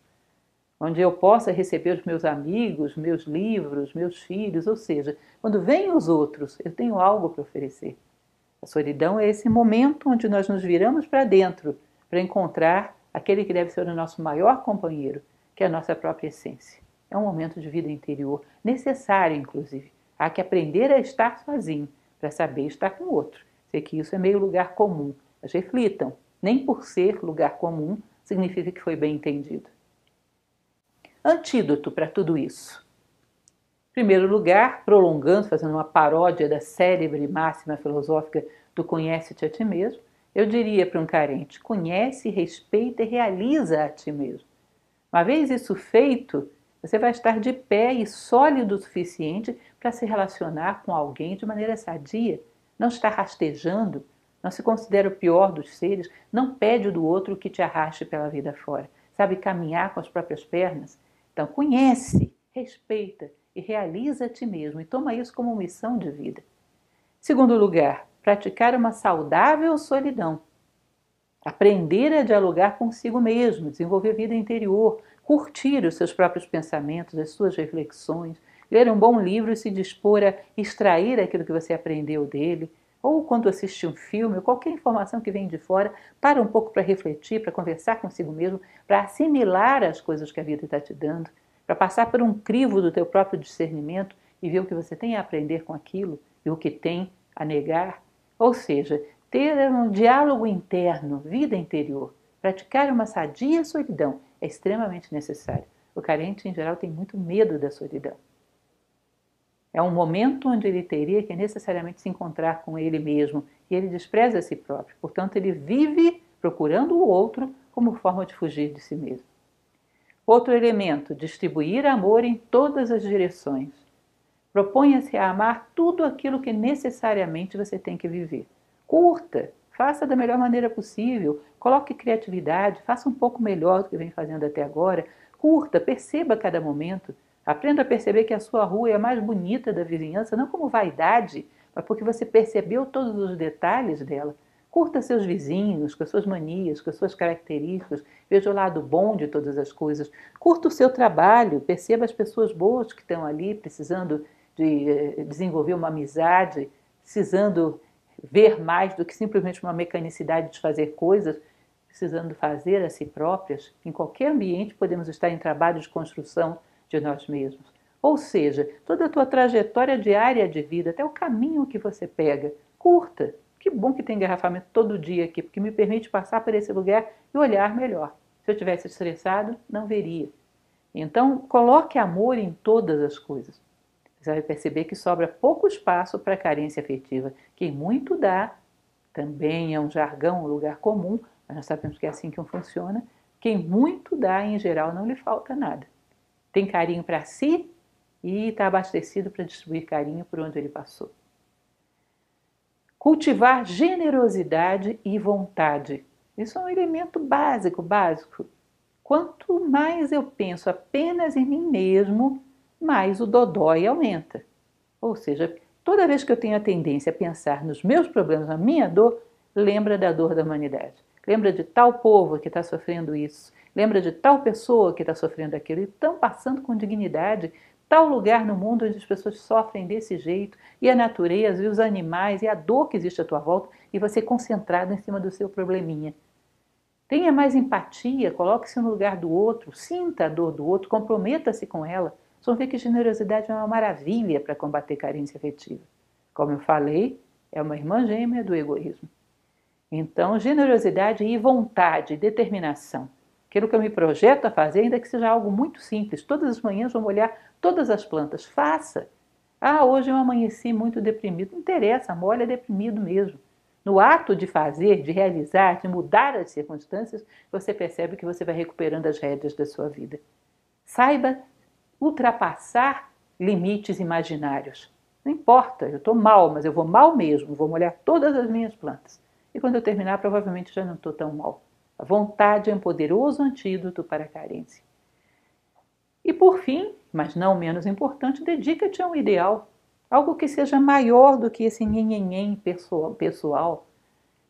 onde eu possa receber os meus amigos, meus livros, meus filhos, ou seja, quando vêm os outros, eu tenho algo para oferecer. A solidão é esse momento onde nós nos viramos para dentro para encontrar aquele que deve ser o nosso maior companheiro, que é a nossa própria essência. É um momento de vida interior, necessário, inclusive. Há que aprender a estar sozinho para saber estar com o outro. Sei que isso é meio lugar comum, mas reflitam, nem por ser lugar comum significa que foi bem entendido. Antídoto para tudo isso. Em primeiro lugar, prolongando, fazendo uma paródia da célebre máxima filosófica do conhece-te a ti mesmo, eu diria para um carente: conhece, respeita e realiza a ti mesmo. Uma vez isso feito, você vai estar de pé e sólido o suficiente para se relacionar com alguém de maneira sadia, não estar rastejando, não se considera o pior dos seres, não pede do outro que te arraste pela vida fora. Sabe caminhar com as próprias pernas? Então, conhece, respeita e realiza a ti mesmo e toma isso como missão de vida. Segundo lugar, praticar uma saudável solidão. Aprender a dialogar consigo mesmo, desenvolver vida interior, curtir os seus próprios pensamentos, as suas reflexões, ler um bom livro e se dispor a extrair aquilo que você aprendeu dele, ou quando assiste um filme, qualquer informação que vem de fora, para um pouco para refletir, para conversar consigo mesmo, para assimilar as coisas que a vida está te dando, para passar por um crivo do teu próprio discernimento e ver o que você tem a aprender com aquilo e o que tem a negar. Ou seja, ter um diálogo interno, vida interior, praticar uma sadia solidão é extremamente necessário. O carente, em geral, tem muito medo da solidão. É um momento onde ele teria que necessariamente se encontrar com ele mesmo e ele despreza a si próprio. Portanto, ele vive procurando o outro como forma de fugir de si mesmo. Outro elemento: distribuir amor em todas as direções. Proponha-se a amar tudo aquilo que necessariamente você tem que viver. Curta, faça da melhor maneira possível, coloque criatividade, faça um pouco melhor do que vem fazendo até agora. Curta, perceba cada momento. Aprenda a perceber que a sua rua é a mais bonita da vizinhança, não como vaidade, mas porque você percebeu todos os detalhes dela. Curta seus vizinhos, com as suas manias, com as suas características, veja o lado bom de todas as coisas. Curta o seu trabalho, perceba as pessoas boas que estão ali precisando de eh, desenvolver uma amizade, precisando ver mais do que simplesmente uma mecanicidade de fazer coisas, precisando fazer a si próprias. Em qualquer ambiente podemos estar em trabalho de construção de nós mesmos. Ou seja, toda a tua trajetória diária de vida, até o caminho que você pega, curta. Que bom que tem engarrafamento todo dia aqui, porque me permite passar por esse lugar e olhar melhor. Se eu tivesse estressado, não veria. Então, coloque amor em todas as coisas. Você vai perceber que sobra pouco espaço para carência afetiva. Quem muito dá, também é um jargão, um lugar comum, mas nós sabemos que é assim que funciona. Quem muito dá, em geral, não lhe falta nada tem carinho para si e está abastecido para distribuir carinho por onde ele passou. Cultivar generosidade e vontade. Isso é um elemento básico, básico. Quanto mais eu penso apenas em mim mesmo, mais o dodói aumenta. Ou seja, toda vez que eu tenho a tendência a pensar nos meus problemas, na minha dor, lembra da dor da humanidade. Lembra de tal povo que está sofrendo isso, lembra de tal pessoa que está sofrendo aquilo, e estão passando com dignidade tal lugar no mundo onde as pessoas sofrem desse jeito, e a natureza, e os animais, e a dor que existe à tua volta, e você concentrado em cima do seu probleminha. Tenha mais empatia, coloque-se no lugar do outro, sinta a dor do outro, comprometa-se com ela. Vocês vão ver que generosidade é uma maravilha para combater carência afetiva. Como eu falei, é uma irmã gêmea do egoísmo. Então, generosidade e vontade, determinação. Aquilo que eu me projeto a fazer, ainda que seja algo muito simples. Todas as manhãs vou molhar todas as plantas. Faça. Ah, hoje eu amanheci muito deprimido. Não interessa, molha deprimido mesmo. No ato de fazer, de realizar, de mudar as circunstâncias, você percebe que você vai recuperando as rédeas da sua vida. Saiba ultrapassar limites imaginários. Não importa, eu estou mal, mas eu vou mal mesmo, vou molhar todas as minhas plantas. E quando eu terminar, provavelmente já não estou tão mal. A vontade é um poderoso antídoto para a carência. E por fim, mas não menos importante, dedica-te a um ideal, algo que seja maior do que esse nhenhenhen pessoal.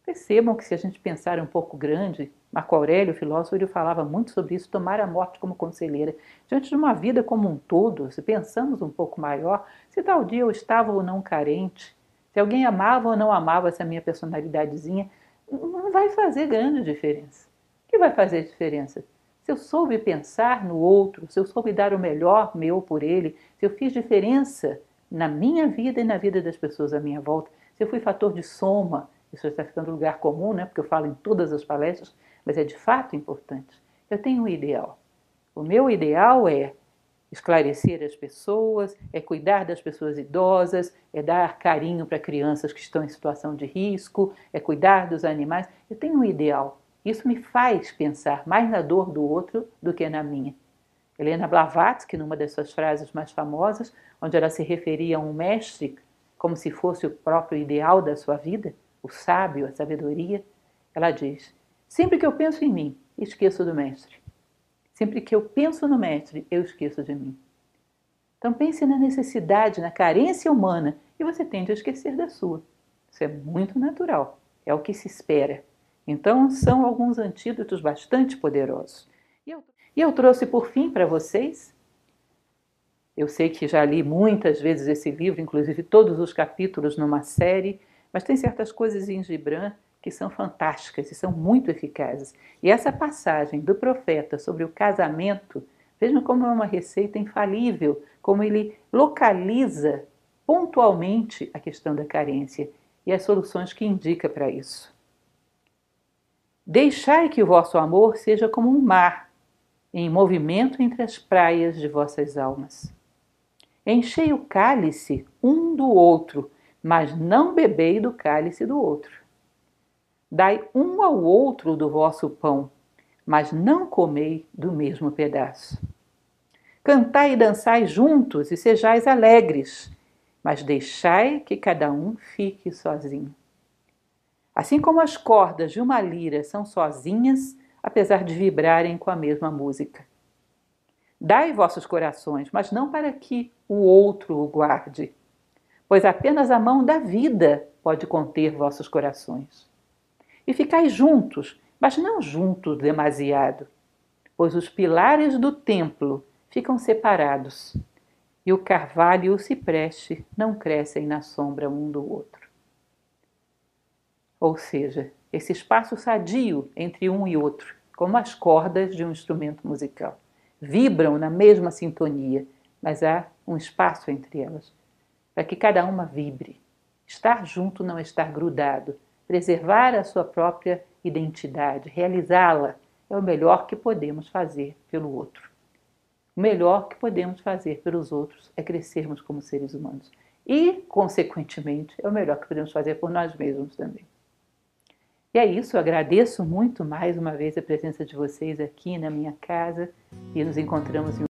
Percebam que se a gente pensar um pouco grande, Marco Aurélio, filósofo, ele falava muito sobre isso, tomar a morte como conselheira. Diante de uma vida como um todo, se pensamos um pouco maior, se tal dia eu estava ou não carente, se alguém amava ou não amava essa minha personalidadezinha, não vai fazer grande diferença. O que vai fazer diferença? Se eu soube pensar no outro, se eu soube dar o melhor meu por ele, se eu fiz diferença na minha vida e na vida das pessoas à minha volta, se eu fui fator de soma, isso está ficando lugar comum, né? porque eu falo em todas as palestras, mas é de fato importante. Eu tenho um ideal. O meu ideal é esclarecer as pessoas, é cuidar das pessoas idosas, é dar carinho para crianças que estão em situação de risco, é cuidar dos animais. Eu tenho um ideal. Isso me faz pensar mais na dor do outro do que na minha. Helena Blavatsky, numa das suas frases mais famosas, onde ela se referia a um mestre como se fosse o próprio ideal da sua vida, o sábio, a sabedoria, ela diz: Sempre que eu penso em mim, esqueço do Mestre. Sempre que eu penso no Mestre, eu esqueço de mim. Então pense na necessidade, na carência humana e você tende a esquecer da sua. Isso é muito natural, é o que se espera. Então são alguns antídotos bastante poderosos. E eu, e eu trouxe por fim para vocês. Eu sei que já li muitas vezes esse livro, inclusive todos os capítulos numa série, mas tem certas coisas em Gibran que são fantásticas e são muito eficazes. E essa passagem do profeta sobre o casamento, vejam como é uma receita infalível, como ele localiza pontualmente a questão da carência e as soluções que indica para isso. Deixai que o vosso amor seja como um mar, em movimento entre as praias de vossas almas. Enchei o cálice um do outro, mas não bebei do cálice do outro Dai um ao outro do vosso pão, mas não comei do mesmo pedaço. Cantai e dançai juntos e sejais alegres, mas deixai que cada um fique sozinho. Assim como as cordas de uma lira são sozinhas, apesar de vibrarem com a mesma música. Dai vossos corações, mas não para que o outro o guarde, pois apenas a mão da vida pode conter vossos corações e ficai juntos, mas não juntos demasiado, pois os pilares do templo ficam separados e o carvalho e o cipreste não crescem na sombra um do outro. Ou seja, esse espaço sadio entre um e outro, como as cordas de um instrumento musical, vibram na mesma sintonia, mas há um espaço entre elas, para que cada uma vibre. Estar junto não é estar grudado, preservar a sua própria identidade, realizá-la, é o melhor que podemos fazer pelo outro. O melhor que podemos fazer pelos outros é crescermos como seres humanos. E, consequentemente, é o melhor que podemos fazer por nós mesmos também. E é isso, eu agradeço muito mais uma vez a presença de vocês aqui na minha casa e nos encontramos em